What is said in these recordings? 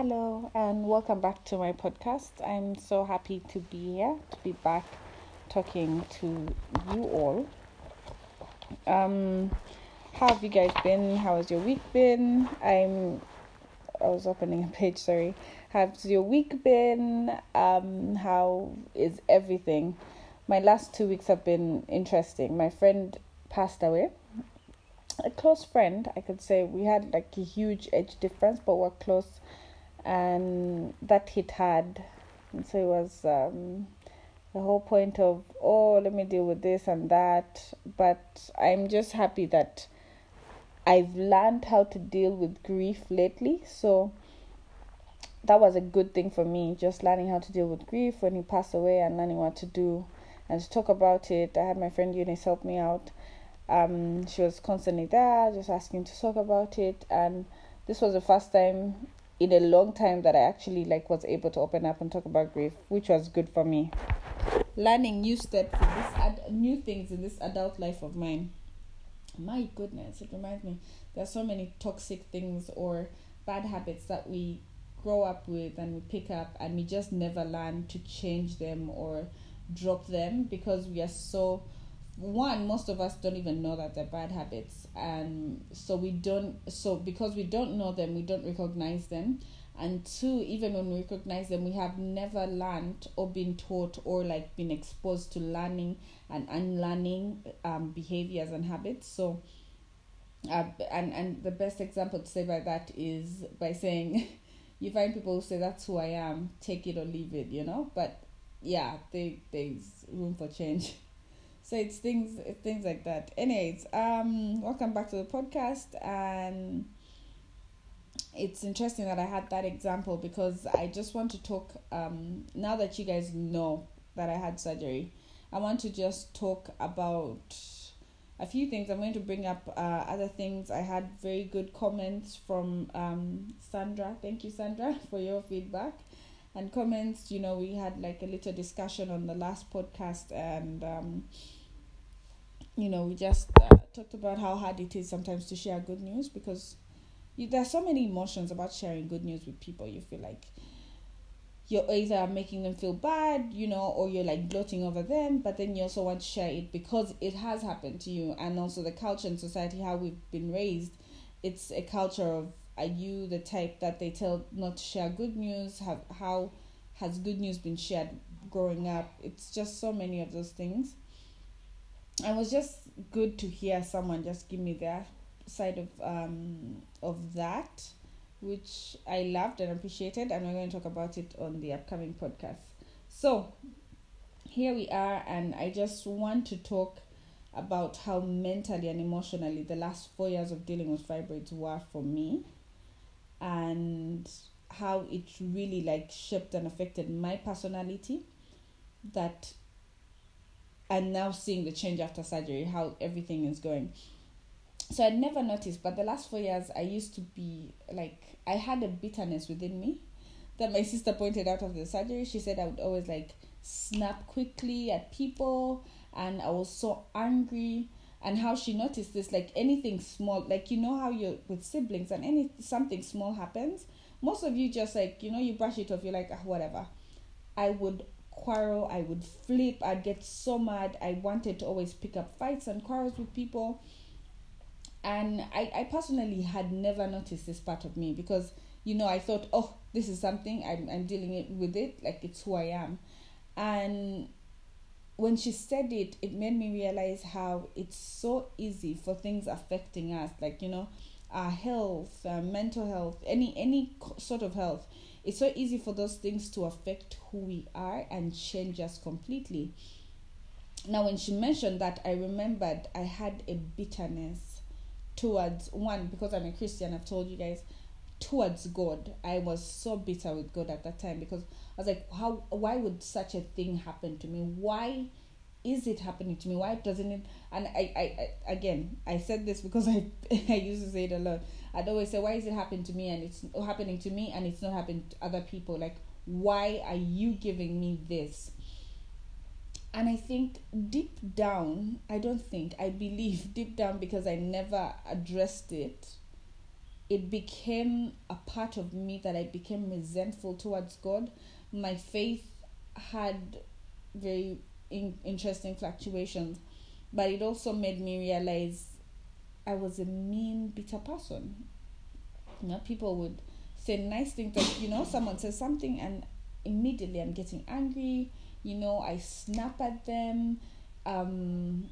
Hello, and welcome back to my podcast. I'm so happy to be here, to be back talking to you all. Um, how have you guys been? How has your week been? I'm. I was opening a page. Sorry. How's your week been? Um, how is everything? My last two weeks have been interesting. My friend passed away. A close friend, I could say. We had like a huge age difference, but we're close and that hit hard. And so it was um, the whole point of, oh, let me deal with this and that. But I'm just happy that I've learned how to deal with grief lately. So that was a good thing for me, just learning how to deal with grief when he passed away and learning what to do and to talk about it. I had my friend Eunice help me out. Um, she was constantly there, just asking to talk about it, and this was the first time in a long time that I actually like was able to open up and talk about grief, which was good for me. Learning new steps in this ad- new things in this adult life of mine. My goodness, it reminds me there's so many toxic things or bad habits that we grow up with and we pick up and we just never learn to change them or drop them because we are so one most of us don't even know that they're bad habits. And so we don't so because we don't know them we don't recognize them. And two even when we recognize them we have never learned or been taught or like been exposed to learning and unlearning um, behaviors and habits. So uh, and and the best example to say by that is by saying you find people who say that's who i am take it or leave it you know? But yeah they, there's room for change so it's things things like that. Anyways um welcome back to the podcast and it's interesting that i had that example because i just want to talk um now that you guys know that i had surgery i want to just talk about a few things. I'm going to bring up uh, other things. I had very good comments from um sandra. Thank you sandra for your feedback and comments. You know we had like a little discussion on the last podcast and um you know, we just uh, talked about how hard it is sometimes to share good news because you, there's so many emotions about sharing good news with people. You feel like you're either making them feel bad, you know, or you're like gloating over them, but then you also want to share it because it has happened to you, and also the culture and society, how we've been raised. It's a culture of are you the type that they tell not to share good news? Have how has good news been shared growing up? It's just so many of those things it was just good to hear someone just give me their side of um of that which I loved and appreciated and we're going to talk about it on the upcoming podcast. So here we are and I just want to talk about how mentally and emotionally the last 4 years of dealing with fibroids were for me and how it really like shaped and affected my personality that and now seeing the change after surgery, how everything is going. So I'd never noticed, but the last four years I used to be like I had a bitterness within me that my sister pointed out of the surgery. She said I would always like snap quickly at people and I was so angry and how she noticed this like anything small like you know how you're with siblings and any something small happens most of you just like you know you brush it off you're like ah, whatever i would quarrel, I would flip, I'd get so mad. I wanted to always pick up fights and quarrels with people. And I, I personally had never noticed this part of me because, you know, I thought, oh, this is something, I'm, I'm dealing it with it, like it's who I am. And when she said it, it made me realize how it's so easy for things affecting us, like, you know, our health, our mental health, any any sort of health it's so easy for those things to affect who we are and change us completely. Now, when she mentioned that, I remembered I had a bitterness towards one because I'm a Christian. I've told you guys towards God. I was so bitter with God at that time because I was like, how? Why would such a thing happen to me? Why is it happening to me? Why doesn't it? And I, I, I again, I said this because I, I used to say it a lot. I'd always say, why is it happening to me and it's happening to me and it's not happening to other people? Like, why are you giving me this? And I think deep down, I don't think, I believe deep down because I never addressed it, it became a part of me that I became resentful towards God. My faith had very in, interesting fluctuations, but it also made me realize I was a mean, bitter person. You know, people would say nice things that you know someone says something and immediately I'm getting angry. You know, I snap at them. Um,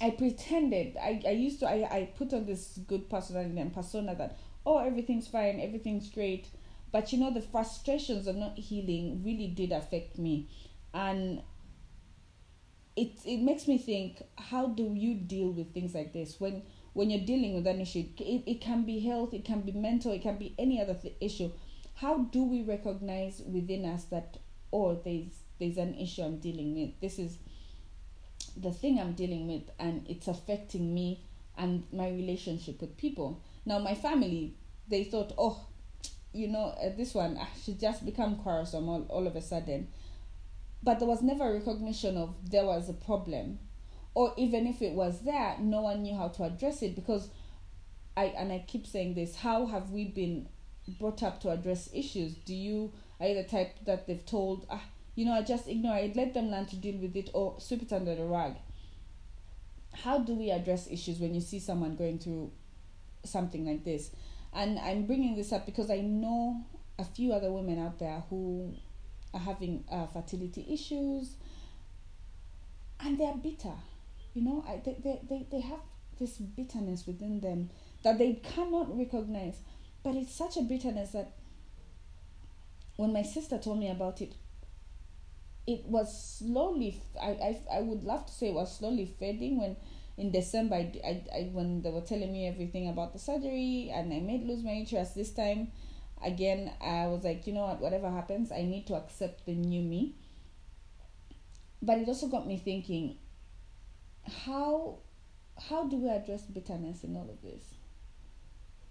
I pretended. I, I used to. I, I put on this good personality and persona that oh everything's fine, everything's great. But you know the frustrations of not healing really did affect me, and it it makes me think how do you deal with things like this? When when you're dealing with an issue it, it can be health it can be mental it can be any other th- issue. How do we recognize within us that oh there's there's an issue i'm dealing with this is the thing i'm dealing with and it's affecting me and my relationship with people. Now my family they thought oh you know uh, this one ah, she just become quarrelsome all, all of a sudden but there was never recognition of there was a problem. Or even if it was there no one knew how to address it because i and i keep saying this how have we been brought up to address issues? Do you are you the type that they've told ah you know i just ignore it let them learn to deal with it or sweep it under the rug? How do we address issues when you see someone going through something like this? And i'm bringing this up because i know a few other women out there who are having uh, fertility issues and they're bitter. You know I, they, they, they, they have this bitterness within them that they cannot recognize. But it's such a bitterness that when my sister told me about it it was slowly I, I, I would love to say it was slowly fading when in december I, I, I when they were telling me everything about the surgery and i made lose my interest this time again i was like you know what? Whatever happens i need to accept the new me. But it also got me thinking how how do we address bitterness in all of this?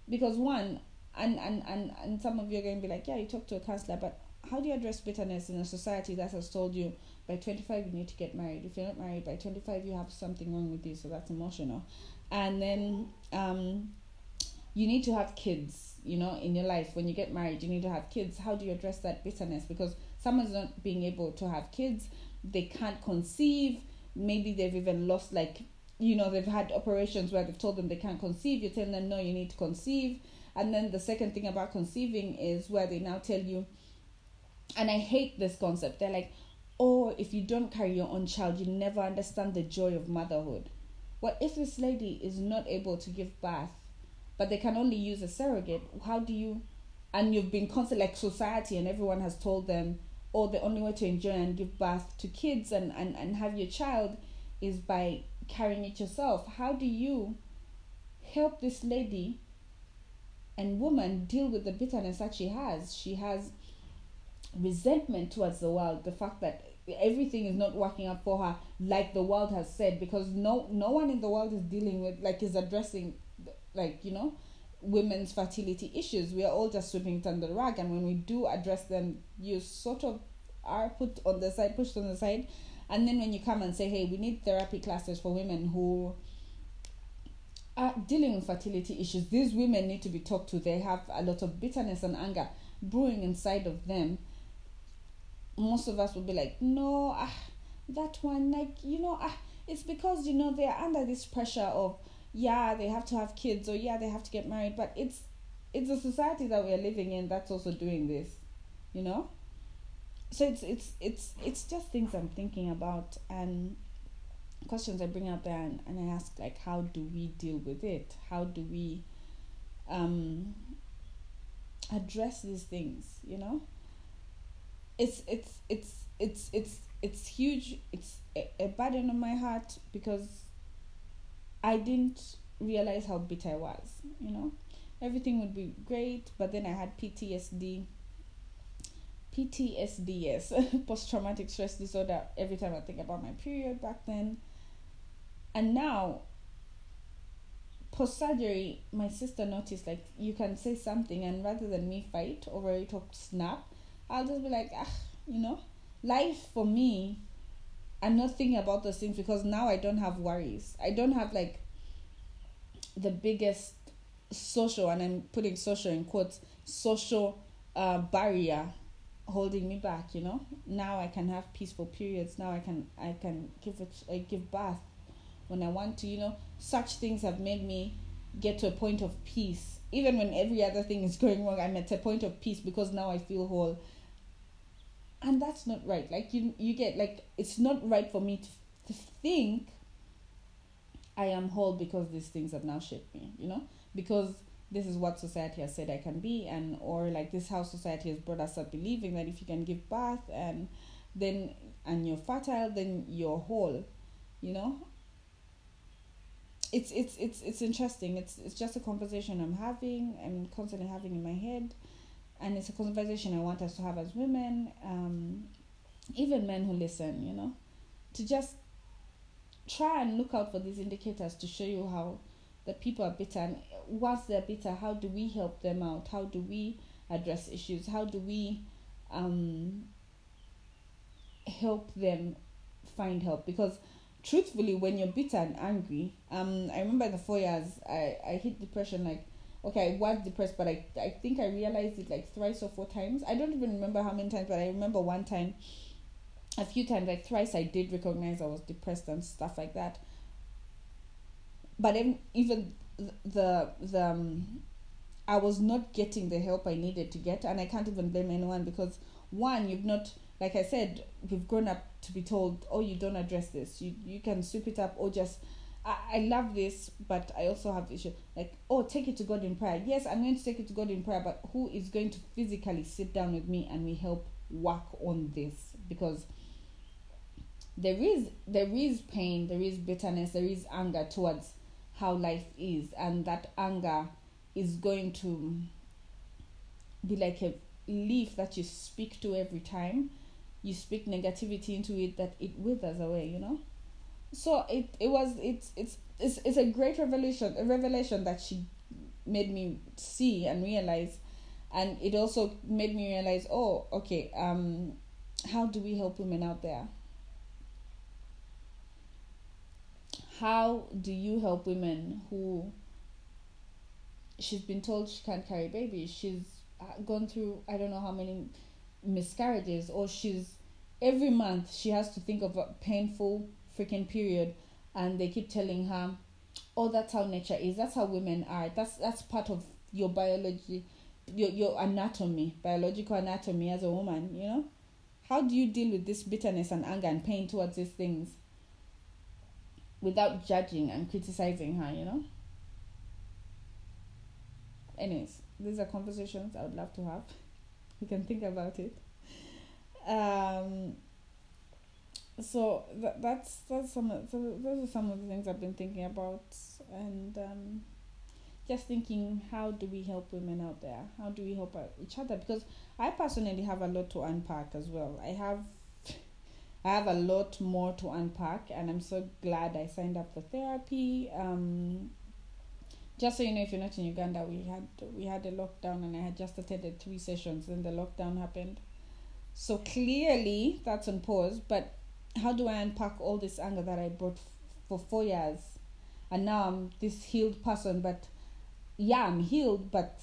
Because one and and and, and some of you are going to be like yeah you talk to a counselor but how do you address bitterness in a society that has told you by 25 you need to get married. If you're not married by 25 you have something wrong with you so that's emotional. And then um you need to have kids you know in your life. When you get married you need to have kids. How do you address that bitterness? Because someone's not being able to have kids. They can't conceive. Maybe they've even lost like you know they've had operations where they've told them they can't conceive. You're telling them no you need to conceive. And then the second thing about conceiving is where they now tell you and i hate this concept. They're like oh if you don't carry your own child you never understand the joy of motherhood. What if this lady is not able to give birth but they can only use a surrogate. How do you and you've been constant like society and everyone has told them oh the only way to enjoy and give birth to kids and, and, and have your child is by carrying it yourself. How do you help this lady and woman deal with the bitterness that she has? She has resentment towards the world the fact that everything is not working out for her like the world has said because no no one in the world is dealing with like is addressing like you know women's fertility issues we are all just sweeping it under the rug. And when we do address them you sort of are put on the side pushed on the side. And then when you come and say hey we need therapy classes for women who are dealing with fertility issues these women need to be talked to. They have a lot of bitterness and anger brewing inside of them. Most of us will be like no ah, that one like you know ah, it's because you know they're under this pressure of yeah they have to have kids or yeah they have to get married but it's it's a society that we're living in that's also doing this you know? So it's it's it's it's just things i'm thinking about and questions i bring there and, and i ask like how do we deal with it? How do we um address these things you know? It's it's it's it's it's it's huge it's a, a burden on my heart because I didn't realize how bitter I was, you know. Everything would be great, but then I had PTSD. PTSD, yes, post traumatic stress disorder, every time I think about my period back then. And now, post surgery, my sister noticed like you can say something, and rather than me fight over it or snap, I'll just be like, ah, you know, life for me I'm not thinking about those things because now I don't have worries. I don't have like the biggest social, and I'm putting social in quotes, social uh, barrier holding me back. You know, now I can have peaceful periods. Now I can I can give it I give birth when I want to. You know, such things have made me get to a point of peace. Even when every other thing is going wrong, I'm at a point of peace because now I feel whole. And that's not right. Like you, you get like it's not right for me to, to think I am whole because these things have now shaped me. You know, because this is what society has said I can be, and or like this how society has brought us up believing that if you can give birth and then and you're fertile, then you're whole. You know, it's it's it's it's interesting. It's it's just a conversation I'm having. I'm constantly having in my head, and it's a conversation I want us to have as women, um, even men who listen. You know, to just try and look out for these indicators to show you how the people are bitter. And once they're bitter, how do we help them out? How do we address issues? How do we um, help them find help? Because truthfully, when you're bitter and angry, um, I remember the four years I, I hit depression like okay, I was depressed, but I I think I realized it like thrice or four times. I don't even remember how many times, but I remember one time, a few times, like thrice, I did recognize I was depressed and stuff like that. But even the the um, I was not getting the help I needed to get, and I can't even blame anyone because one, you've not like I said, we've grown up to be told, oh, you don't address this. You you can sweep it up or just. I, love this, but I also have issue. Like, oh, take it to God in prayer. Yes, I'm going to take it to God in prayer, but who is going to physically sit down with me and we help work on this? Because there is there is pain, there is bitterness, there is anger towards how life is, and that anger is going to be like a leaf that you speak to every time you speak negativity into it that it withers away you know so it it was it's it's it's, it's a great revelation a revelation that she made me see and realize. And it also made me realize oh okay um how do we help women out there? How do you help women who she's been told she can't carry babies she's gone through i don't know how many miscarriages or she's every month she has to think of a painful freaking period and they keep telling her oh that's how nature is. That's how women are. That's that's part of your biology your your anatomy biological anatomy as a woman you know? How do you deal with this bitterness and anger and pain towards these things without judging and criticizing her you know? Anyways these are conversations i would love to have. You can think about it. Um, so that, that's that's some of, so those are some of the things I've been thinking about and um, just thinking how do we help women out there? How do we help each other? Because I personally have a lot to unpack as well. I have I have a lot more to unpack and I'm so glad I signed up for therapy. Um, just so you know if you're not in Uganda we had we had a lockdown and I had just attended three sessions and the lockdown happened. So clearly that's on pause, but how do I unpack all this anger that I brought f- for four years? And now I'm this healed person, but yeah, I'm healed, but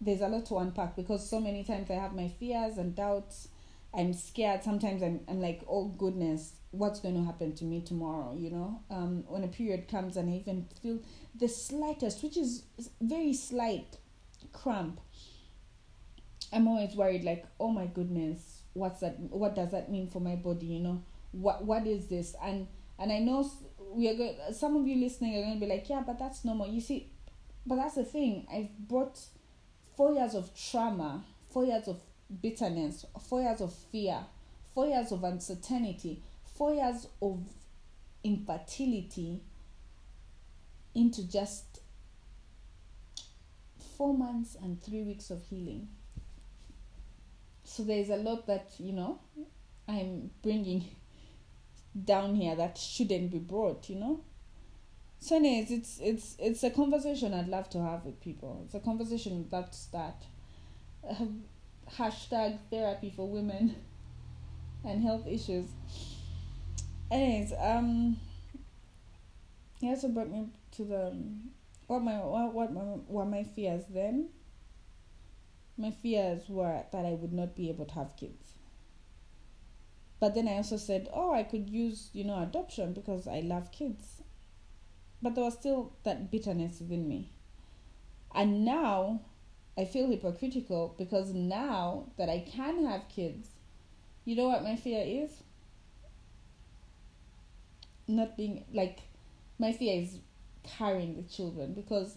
there's a lot to unpack because so many times I have my fears and doubts. I'm scared. Sometimes I'm, I'm like, oh goodness, what's going to happen to me tomorrow? You know, um, when a period comes and I even feel the slightest, which is very slight, cramp I'm always worried, like, oh my goodness, what's that? What does that mean for my body? You know, what what is this? And and I know we are going. Some of you listening are going to be like, yeah, but that's normal. You see, but that's the thing. I've brought four years of trauma, four years of bitterness, four years of fear, four years of uncertainty, four years of infertility into just four months and three weeks of healing so there's a lot that you know i'm bringing down here that shouldn't be brought you know so anyways it's it's it's a conversation i'd love to have with people it's a conversation that's that uh, hashtag therapy for women and health issues anyways um he also brought me to the what my what what my, were my fears then? My fears were that I would not be able to have kids. But then I also said, oh, I could use you know adoption because I love kids. But there was still that bitterness within me. And now I feel hypocritical because now that I can have kids, you know what my fear is? Not being like my fear is carrying the children because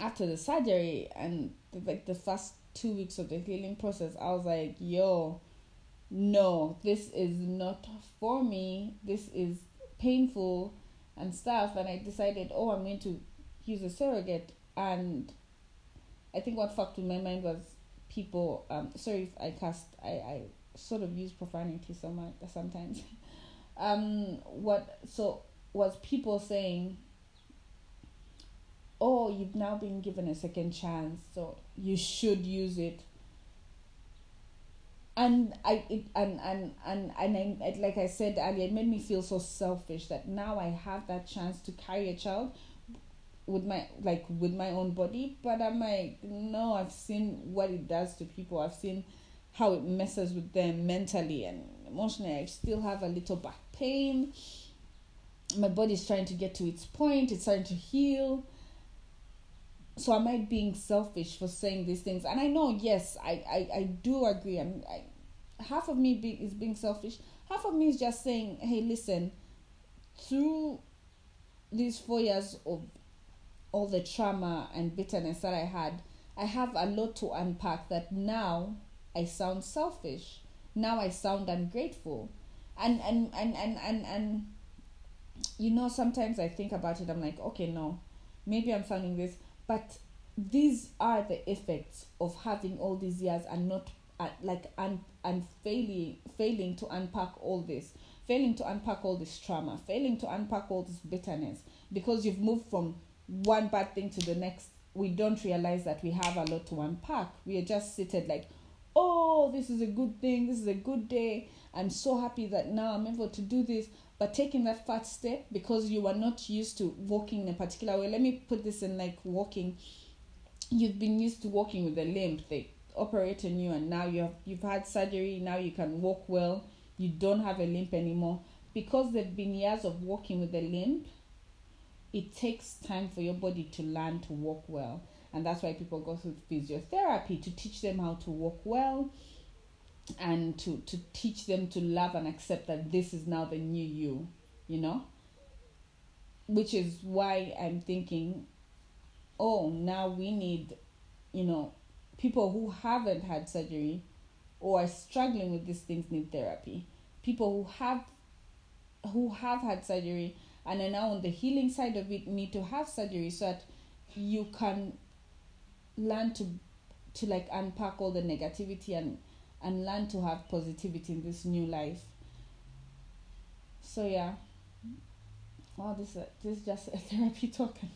after the surgery and the, like the first two weeks of the healing process, I was like, yo, no, this is not for me. This is painful and stuff. And I decided, oh, I'm going to use a surrogate. And I think what fucked with my mind was people. Um, sorry if I cast. I I sort of use profanity so much sometimes. um, what so was people saying oh, you've now been given a second chance, so you should use it. And I it and and and and I like I said earlier, it made me feel so selfish that now I have that chance to carry a child with my like with my own body. But I'm like, no, I've seen what it does to people. I've seen how it messes with them mentally and emotionally. I still have a little back pain. My body's trying to get to its point. It's starting to heal so am I being selfish for saying these things? And I know, yes, I, I, I do agree. I'm, I, half of me be, is being selfish. Half of me is just saying, hey, listen, through these four years of all the trauma and bitterness that I had, I have a lot to unpack that now I sound selfish. Now I sound ungrateful. And and and and and, and you know, sometimes I think about it, I'm like, okay, no, maybe I'm sounding this but these are the effects of having all these years and not uh, like and and failing failing to unpack all this. Failing to unpack all this trauma. Failing to unpack all this bitterness. Because you've moved from one bad thing to the next. We don't realize that we have a lot to unpack. We are just seated like oh this is a good thing. This is a good day. I'm so happy that now i'm able to do this. But taking that first step because you are not used to walking in a particular way let me put this in like walking. You've been used to walking with a limp they operate on you and now you have you've had surgery now you can walk well you don't have a limp anymore. Because there've been years of walking with a limp it takes time for your body to learn to walk well. And that's why people go through physiotherapy to teach them how to walk well and to to teach them to love and accept that this is now the new you you know? Which is why i'm thinking oh now we need you know people who haven't had surgery or are struggling with these things need therapy people who have who have had surgery and are now on the healing side of it need to have surgery so that you can learn to to like unpack all the negativity and and learn to have positivity in this new life. So yeah. Wow, this uh, this is just a therapy talk and,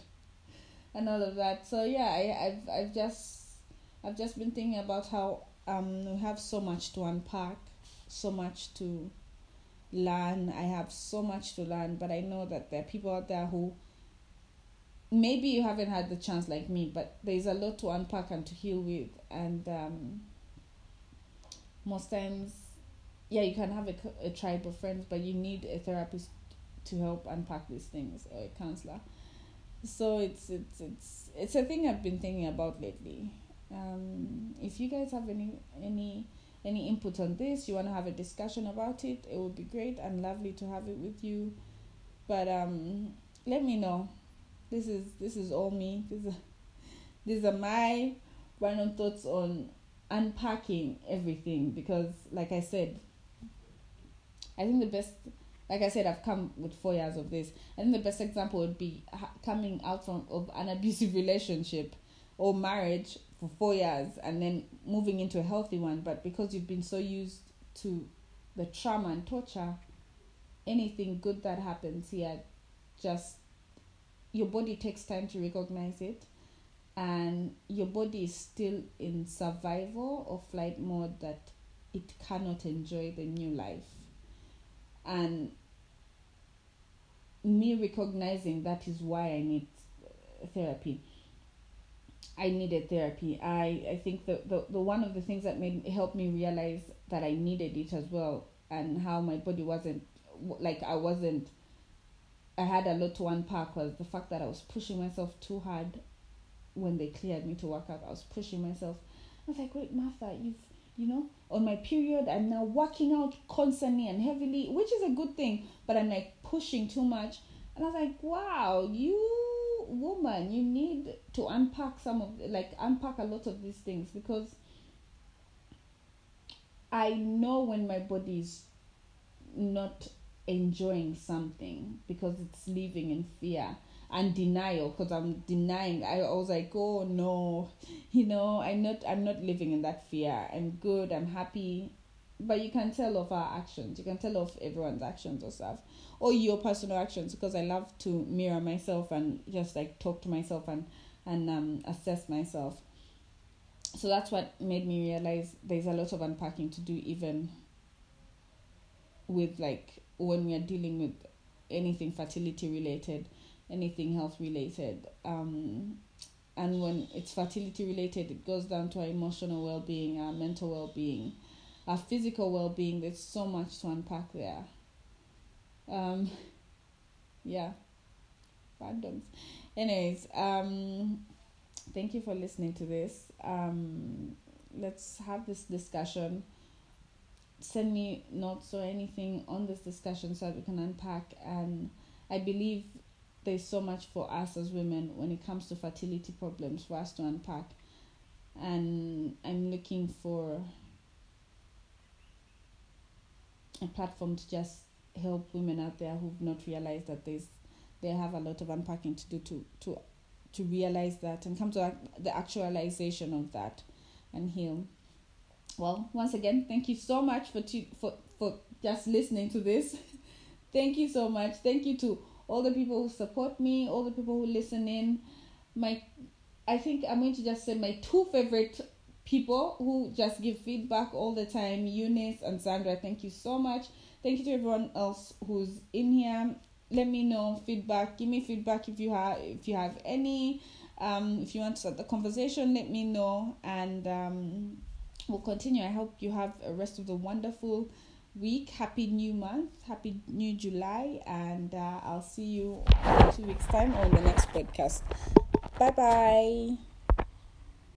and all of that. So yeah, I, I've I've just I've just been thinking about how um we have so much to unpack, so much to learn. I have so much to learn, but I know that there are people out there who maybe you haven't had the chance like me, but there's a lot to unpack and to heal with, and um, most times yeah you can have a, a tribe of friends but you need a therapist to help unpack these things or a counselor. So it's it's it's it's a thing i've been thinking about lately um, if you guys have any any any input on this you want to have a discussion about it it would be great and lovely to have it with you. But um let me know. This is this is all me. This is these are my random thoughts on unpacking everything because like i said i think the best like i said i've come with four years of this. I think the best example would be coming out from of an abusive relationship or marriage for four years and then moving into a healthy one but because you've been so used to the trauma and torture anything good that happens here just your body takes time to recognize it and your body is still in survival or flight mode that it cannot enjoy the new life. And me recognizing that is why I need therapy. I needed therapy. I, I think the, the, the one of the things that made helped me realize that I needed it as well and how my body wasn't like I wasn't I had a lot to unpack was the fact that I was pushing myself too hard when they cleared me to work out. I was pushing myself. I was like, wait, Martha, you've you know, on my period, I'm now working out constantly and heavily, which is a good thing, but I'm like pushing too much. And I was like, wow, you woman, you need to unpack some of like unpack a lot of these things because I know when my body is not enjoying something because it's living in fear and denial because I'm denying. I, I was like, oh no, you know, I'm not I'm not living in that fear. I'm good, I'm happy. But you can tell of our actions. You can tell of everyone's actions or stuff. Or your personal actions because I love to mirror myself and just like talk to myself and and um assess myself. So that's what made me realize there's a lot of unpacking to do even with like when we are dealing with anything fertility related anything health related. Um, and when it's fertility related, it goes down to our emotional well being, our mental well being, our physical well being. There's so much to unpack there. Um, yeah, randoms. Anyways, um, thank you for listening to this. Um, let's have this discussion. Send me notes or anything on this discussion so that we can unpack. And I believe there's so much for us as women when it comes to fertility problems for us to unpack. And I'm looking for a platform to just help women out there who've not realized that there's they have a lot of unpacking to do to to to realize that and come to the actualization of that and heal. Well, once again, thank you so much for t- for for just listening to this. thank you so much. Thank you to all the people who support me, all the people who listen in. My, I think I'm going to just say my two favorite people who just give feedback all the time, Eunice and Sandra. Thank you so much. Thank you to everyone else who's in here. Let me know feedback. Give me feedback if you have if you have any. Um, if you want to start the conversation, let me know, and um, we'll continue. I hope you have a rest of the wonderful week. Happy new month. Happy new July. And uh, I'll see you in two weeks' time on the next podcast. Bye bye.